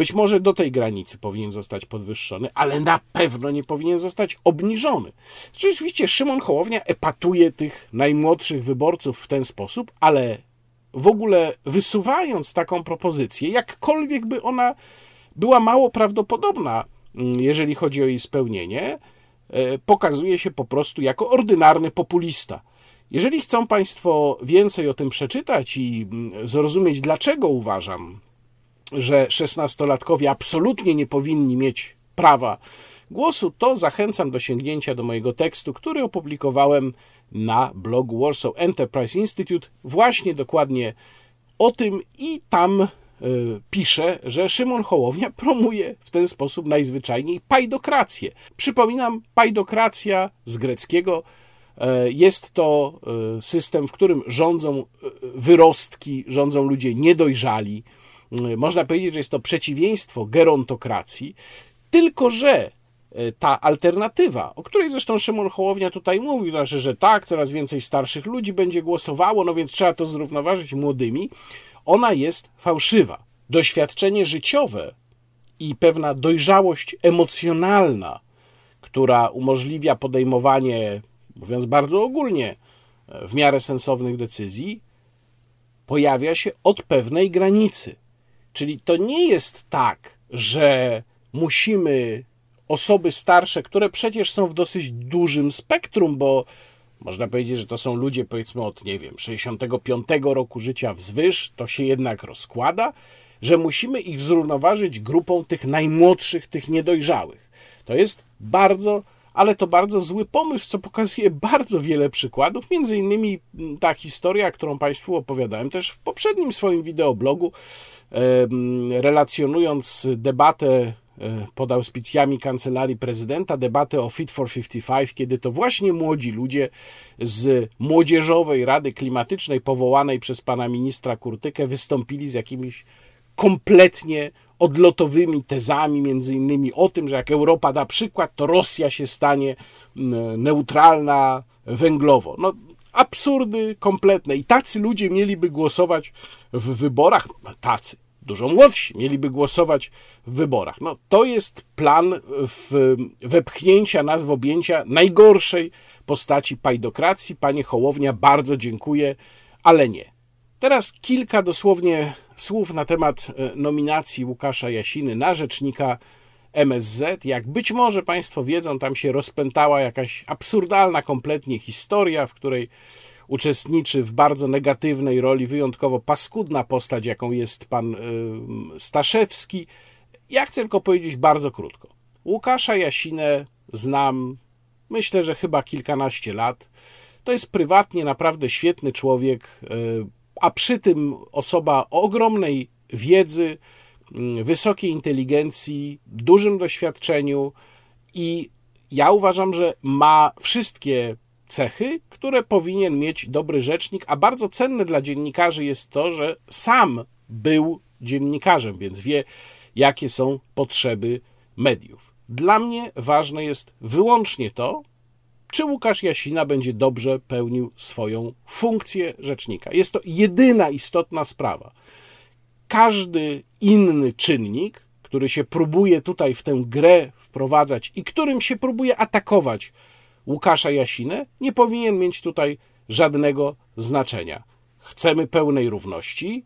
Być może do tej granicy powinien zostać podwyższony, ale na pewno nie powinien zostać obniżony. Rzeczywiście Szymon Hołownia epatuje tych najmłodszych wyborców w ten sposób, ale w ogóle wysuwając taką propozycję, jakkolwiek by ona była mało prawdopodobna, mm, jeżeli chodzi o jej spełnienie, e, pokazuje się po prostu jako ordynarny populista. Jeżeli chcą Państwo więcej o tym przeczytać i mm, zrozumieć, dlaczego uważam, że szesnastolatkowie absolutnie nie powinni mieć prawa głosu, to zachęcam do sięgnięcia do mojego tekstu, który opublikowałem na blogu Warsaw Enterprise Institute, właśnie dokładnie o tym i tam Y, pisze, że Szymon Hołownia promuje w ten sposób najzwyczajniej pajdokrację. Przypominam, pajdokracja z greckiego y, jest to y, system, w którym rządzą wyrostki, rządzą ludzie niedojrzali. Można powiedzieć, że jest to przeciwieństwo gerontokracji, tylko że ta alternatywa, o której zresztą Szymon Hołownia tutaj mówił, znaczy, że tak, coraz więcej starszych ludzi będzie głosowało, no więc trzeba to zrównoważyć młodymi, ona jest fałszywa. Doświadczenie życiowe i pewna dojrzałość emocjonalna, która umożliwia podejmowanie, mówiąc bardzo ogólnie, w miarę sensownych decyzji, pojawia się od pewnej granicy. Czyli to nie jest tak, że musimy osoby starsze, które przecież są w dosyć dużym spektrum, bo można powiedzieć, że to są ludzie powiedzmy od, nie wiem, 65 roku życia wzwyż, to się jednak rozkłada, że musimy ich zrównoważyć grupą tych najmłodszych, tych niedojrzałych. To jest bardzo, ale to bardzo zły pomysł, co pokazuje bardzo wiele przykładów, między innymi ta historia, którą Państwu opowiadałem też w poprzednim swoim wideoblogu, relacjonując debatę E, pod auspicjami kancelarii prezydenta debatę o Fit for 55, kiedy to właśnie młodzi ludzie z Młodzieżowej Rady Klimatycznej powołanej przez pana ministra Kurtykę wystąpili z jakimiś kompletnie odlotowymi tezami, między innymi o tym, że jak Europa da przykład, to Rosja się stanie neutralna węglowo. No, absurdy kompletne. I tacy ludzie mieliby głosować w wyborach, tacy, dużo młodsi mieliby głosować w wyborach. No, to jest plan w, wepchnięcia nas w objęcia najgorszej postaci pajdokracji. Panie Hołownia, bardzo dziękuję, ale nie. Teraz kilka dosłownie słów na temat e, nominacji Łukasza Jasiny na rzecznika MSZ. Jak być może Państwo wiedzą, tam się rozpętała jakaś absurdalna kompletnie historia, w której uczestniczy w bardzo negatywnej roli, wyjątkowo paskudna postać, jaką jest pan y, Staszewski. Ja chcę tylko powiedzieć bardzo krótko. Łukasza Jasinę znam, myślę, że chyba kilkanaście lat. To jest prywatnie naprawdę świetny człowiek, y, a przy tym osoba ogromnej wiedzy, y, wysokiej inteligencji, dużym doświadczeniu i ja uważam, że ma wszystkie cechy, które powinien mieć dobry rzecznik, a bardzo cenne dla dziennikarzy jest to, że sam był dziennikarzem, więc wie, jakie są potrzeby mediów. Dla mnie ważne jest wyłącznie to, czy Łukasz Jasina będzie dobrze pełnił swoją funkcję rzecznika. Jest to jedyna istotna sprawa. Każdy inny czynnik, który się próbuje tutaj w tę grę wprowadzać i którym się próbuje atakować Łukasza Jasinę nie powinien mieć tutaj żadnego znaczenia. Chcemy pełnej równości,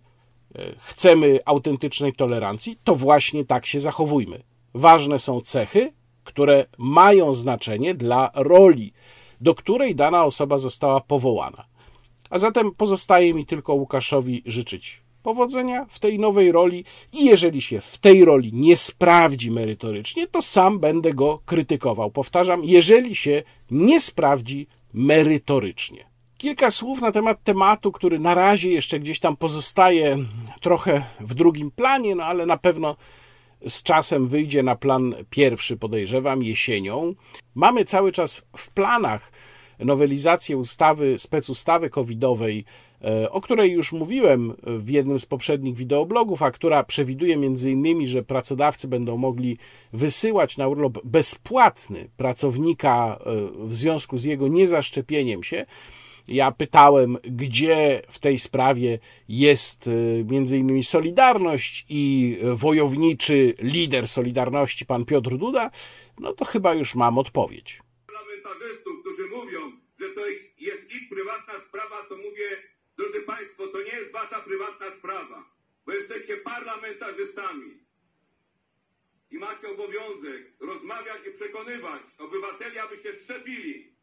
chcemy autentycznej tolerancji, to właśnie tak się zachowujmy. Ważne są cechy, które mają znaczenie dla roli, do której dana osoba została powołana. A zatem pozostaje mi tylko Łukaszowi życzyć powodzenia w tej nowej roli i jeżeli się w tej roli nie sprawdzi merytorycznie, to sam będę go krytykował. Powtarzam, jeżeli się nie sprawdzi merytorycznie. Kilka słów na temat tematu, który na razie jeszcze gdzieś tam pozostaje trochę w drugim planie, no ale na pewno z czasem wyjdzie na plan pierwszy, podejrzewam, jesienią. Mamy cały czas w planach nowelizację ustawy, specustawy covidowej, e, o której już mówiłem w jednym z poprzednich wideoblogów, a która przewiduje między innymi, że pracodawcy będą mogli wysyłać na urlop bezpłatny pracownika e, w związku z jego niezaszczepieniem się. Ja pytałem, gdzie w tej sprawie jest y, między innymi Solidarność i wojowniczy lider Solidarności, pan Piotr Duda, no to chyba już mam odpowiedź. Parlamentarzystów, którzy mówią, że to jest ich prywatna sprawa, to mówię, drodzy Państwo, to nie jest Wasza prywatna sprawa, bo jesteście parlamentarzystami i macie obowiązek rozmawiać i przekonywać obywateli, aby się szczepili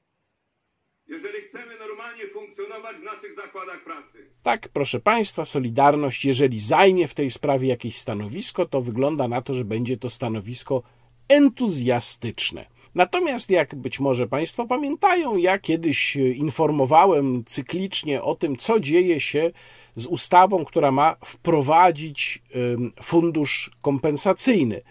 jeżeli chcemy normalnie funkcjonować w naszych zakładach pracy. Tak, proszę Państwa, Solidarność, jeżeli zajmie w tej sprawie jakieś stanowisko, to wygląda na to, że będzie to stanowisko entuzjastyczne. Natomiast, jak być może Państwo pamiętają, ja kiedyś informowałem cyklicznie o tym, co dzieje się z ustawą, która ma wprowadzić fundusz kompensacyjny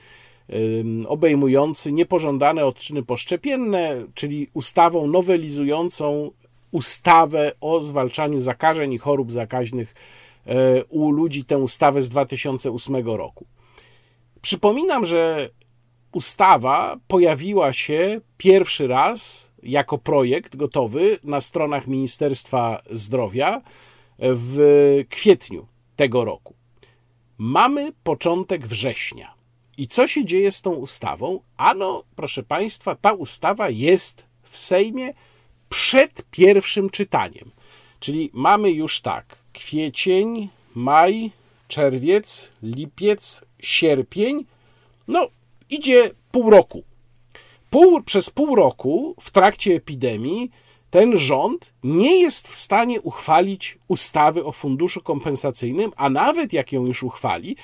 obejmujący niepożądane odczyny poszczepienne, czyli ustawą nowelizującą ustawę o zwalczaniu zakażeń i chorób zakaźnych e, u ludzi, tę ustawę z 2008 roku. Przypominam, że ustawa pojawiła się pierwszy raz jako projekt gotowy na stronach Ministerstwa Zdrowia w kwietniu tego roku. Mamy początek września. I co się dzieje z tą ustawą? Ano, proszę Państwa, ta ustawa jest w Sejmie przed pierwszym czytaniem. Czyli mamy już tak: kwiecień, maj, czerwiec, lipiec, sierpień. No, idzie pół roku. Pół, przez pół roku w trakcie epidemii ten rząd nie jest w stanie uchwalić ustawy o funduszu kompensacyjnym, a nawet jak ją już uchwali,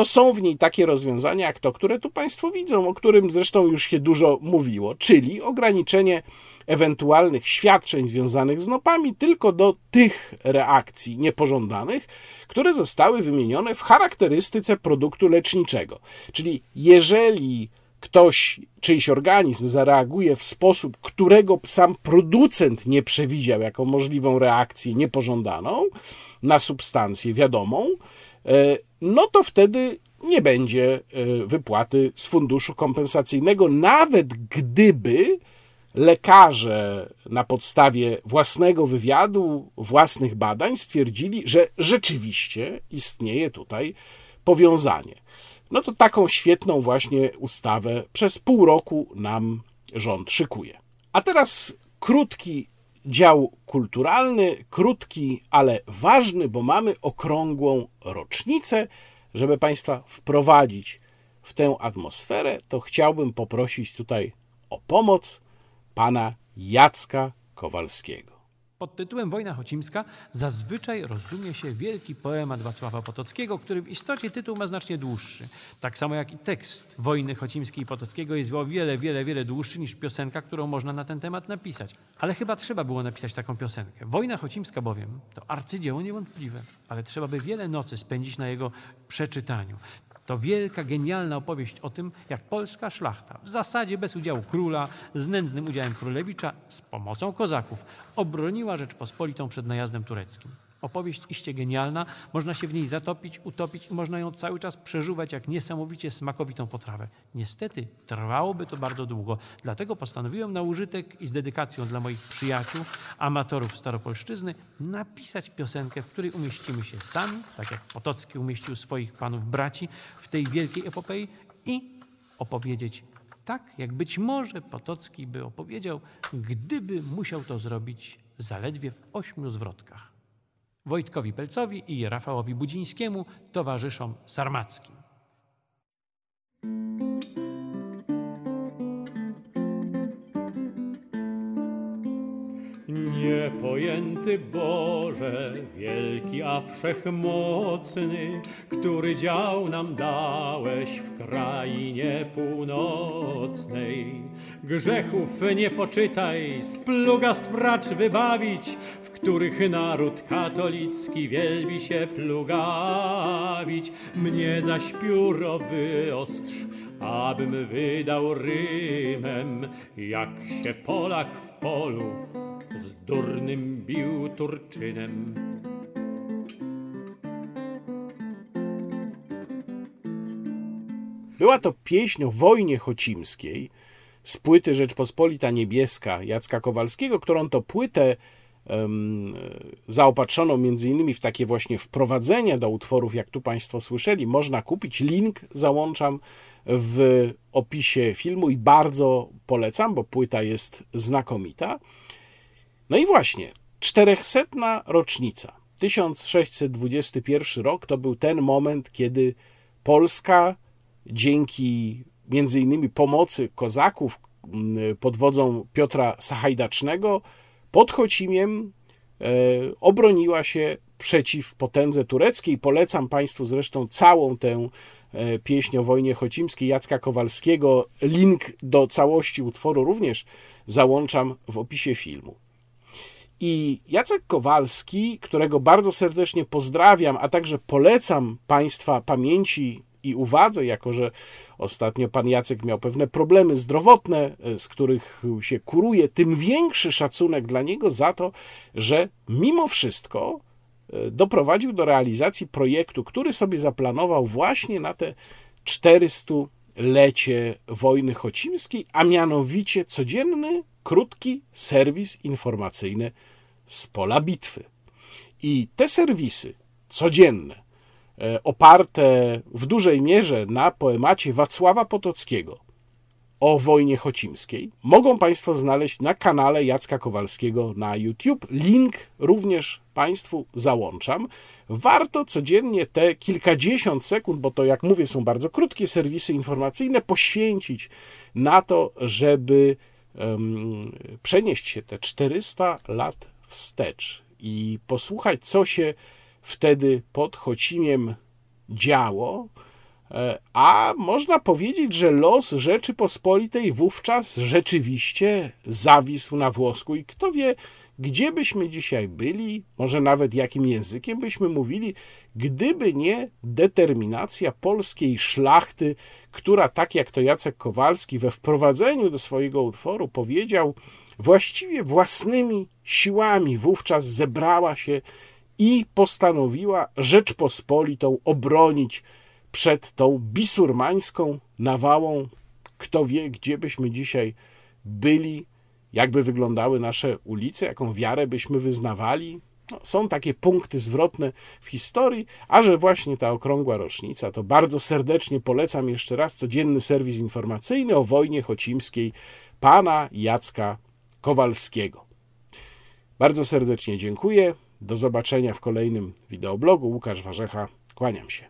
to są w niej takie rozwiązania jak to, które tu Państwo widzą, o którym zresztą już się dużo mówiło, czyli ograniczenie ewentualnych świadczeń związanych z nopami tylko do tych reakcji niepożądanych, które zostały wymienione w charakterystyce produktu leczniczego. Czyli jeżeli ktoś, czyjś organizm zareaguje w sposób, którego sam producent nie przewidział jako możliwą reakcję niepożądaną na substancję wiadomą, e, no to wtedy nie będzie e, wypłaty z funduszu kompensacyjnego, nawet gdyby lekarze na podstawie własnego wywiadu, własnych badań stwierdzili, że rzeczywiście istnieje tutaj powiązanie. No to taką świetną właśnie ustawę przez pół roku nam rząd szykuje. A teraz krótki dział kulturalny, krótki, ale ważny, bo mamy okrągłą rocznicę. Żeby Państwa wprowadzić w tę atmosferę, to chciałbym poprosić tutaj o pomoc pana Jacka Kowalskiego. Pod tytułem Wojna Chocimska zazwyczaj rozumie się wielki poemat Wacława Potockiego, który w istocie tytuł ma znacznie dłuższy. Tak samo jak i tekst Wojny Chocimskiej i Potockiego jest o wiele, wiele, wiele dłuższy niż piosenka, którą można na ten temat napisać. Ale chyba trzeba było napisać taką piosenkę. Wojna Chocimska bowiem to arcydzieło niewątpliwe, ale trzeba by wiele nocy spędzić na jego przeczytaniu. To wielka, genialna opowieść o tym, jak polska szlachta, w zasadzie bez udziału króla, z nędznym udziałem królewicza, z pomocą kozaków, obroniła Rzeczpospolitą przed najazdem tureckim. Opowieść iście genialna, można się w niej zatopić, utopić i można ją cały czas przeżuwać jak niesamowicie smakowitą potrawę. Niestety trwałoby to bardzo długo, dlatego postanowiłem na użytek i z dedykacją dla moich przyjaciół, amatorów Staropolszczyzny, napisać piosenkę, w której umieścimy się sami, tak jak Potocki umieścił swoich panów braci w tej wielkiej epopei i opowiedzieć tak, jak być może Potocki by opowiedział, gdyby musiał to zrobić zaledwie w ośmiu zwrotkach. Wojtkowi Pelcowi i Rafałowi Budzińskiemu, towarzyszom sarmackim. Niepojęty Boże, wielki a wszechmocny, który dział nam dałeś w krainie północnej. Grzechów nie poczytaj, z plugastw racz wybawić, w których naród katolicki wielbi się plugawić. Mnie zaś pióro wyostrz, abym wydał rymem, jak się Polak w polu z durnym bił Turczynem. Była to pieśń o wojnie chocimskiej z płyty Rzeczpospolita Niebieska Jacka Kowalskiego, którą to płytę um, zaopatrzoną między innymi w takie właśnie wprowadzenie do utworów, jak tu Państwo słyszeli, można kupić. Link załączam w opisie filmu i bardzo polecam, bo płyta jest znakomita. No i właśnie, 400 rocznica, 1621 rok to był ten moment, kiedy Polska dzięki między innymi pomocy kozaków pod wodzą Piotra Sachajdacznego pod Chocimiem e, obroniła się przeciw potędze tureckiej. Polecam Państwu zresztą całą tę e, pieśń o wojnie chocimskiej Jacka Kowalskiego. Link do całości utworu również załączam w opisie filmu. I Jacek Kowalski, którego bardzo serdecznie pozdrawiam, a także polecam Państwa pamięci i uwadze, jako że ostatnio pan Jacek miał pewne problemy zdrowotne, z których się kuruje, tym większy szacunek dla niego za to, że mimo wszystko e, doprowadził do realizacji projektu, który sobie zaplanował właśnie na te 400-lecie wojny chocimskiej, a mianowicie codzienny, krótki serwis informacyjny z pola bitwy. I te serwisy codzienne, e, oparte w dużej mierze na poemacie Wacława Potockiego o wojnie chocimskiej, mogą Państwo znaleźć na kanale Jacka Kowalskiego na YouTube. Link również Państwu załączam. Warto codziennie te kilkadziesiąt sekund, bo to jak mówię, są bardzo krótkie serwisy informacyjne, poświęcić na to, żeby przenieść się te 400 lat wstecz i posłuchać, co się wtedy pod Chocimiem działo, e, a można powiedzieć, że los Rzeczypospolitej wówczas rzeczywiście zawisł na włosku. I kto wie, gdzie byśmy dzisiaj byli, może nawet jakim językiem byśmy mówili, gdyby nie determinacja polskiej szlachty, która, tak jak to Jacek Kowalski we wprowadzeniu do swojego utworu powiedział, właściwie własnymi siłami wówczas zebrała się i postanowiła Rzeczpospolitą obronić przed tą bisurmańską nawałą. Kto wie, gdzie byśmy dzisiaj byli, jakby wyglądały nasze ulice, jaką wiarę byśmy wyznawali. Są takie punkty zwrotne w historii, a że właśnie ta okrągła rocznica, to bardzo serdecznie polecam jeszcze raz codzienny serwis informacyjny o wojnie chocimskiej pana Jacka Kowalskiego. Bardzo serdecznie dziękuję. Do zobaczenia w kolejnym wideoblogu. Łukasz Warzecha, kłaniam się.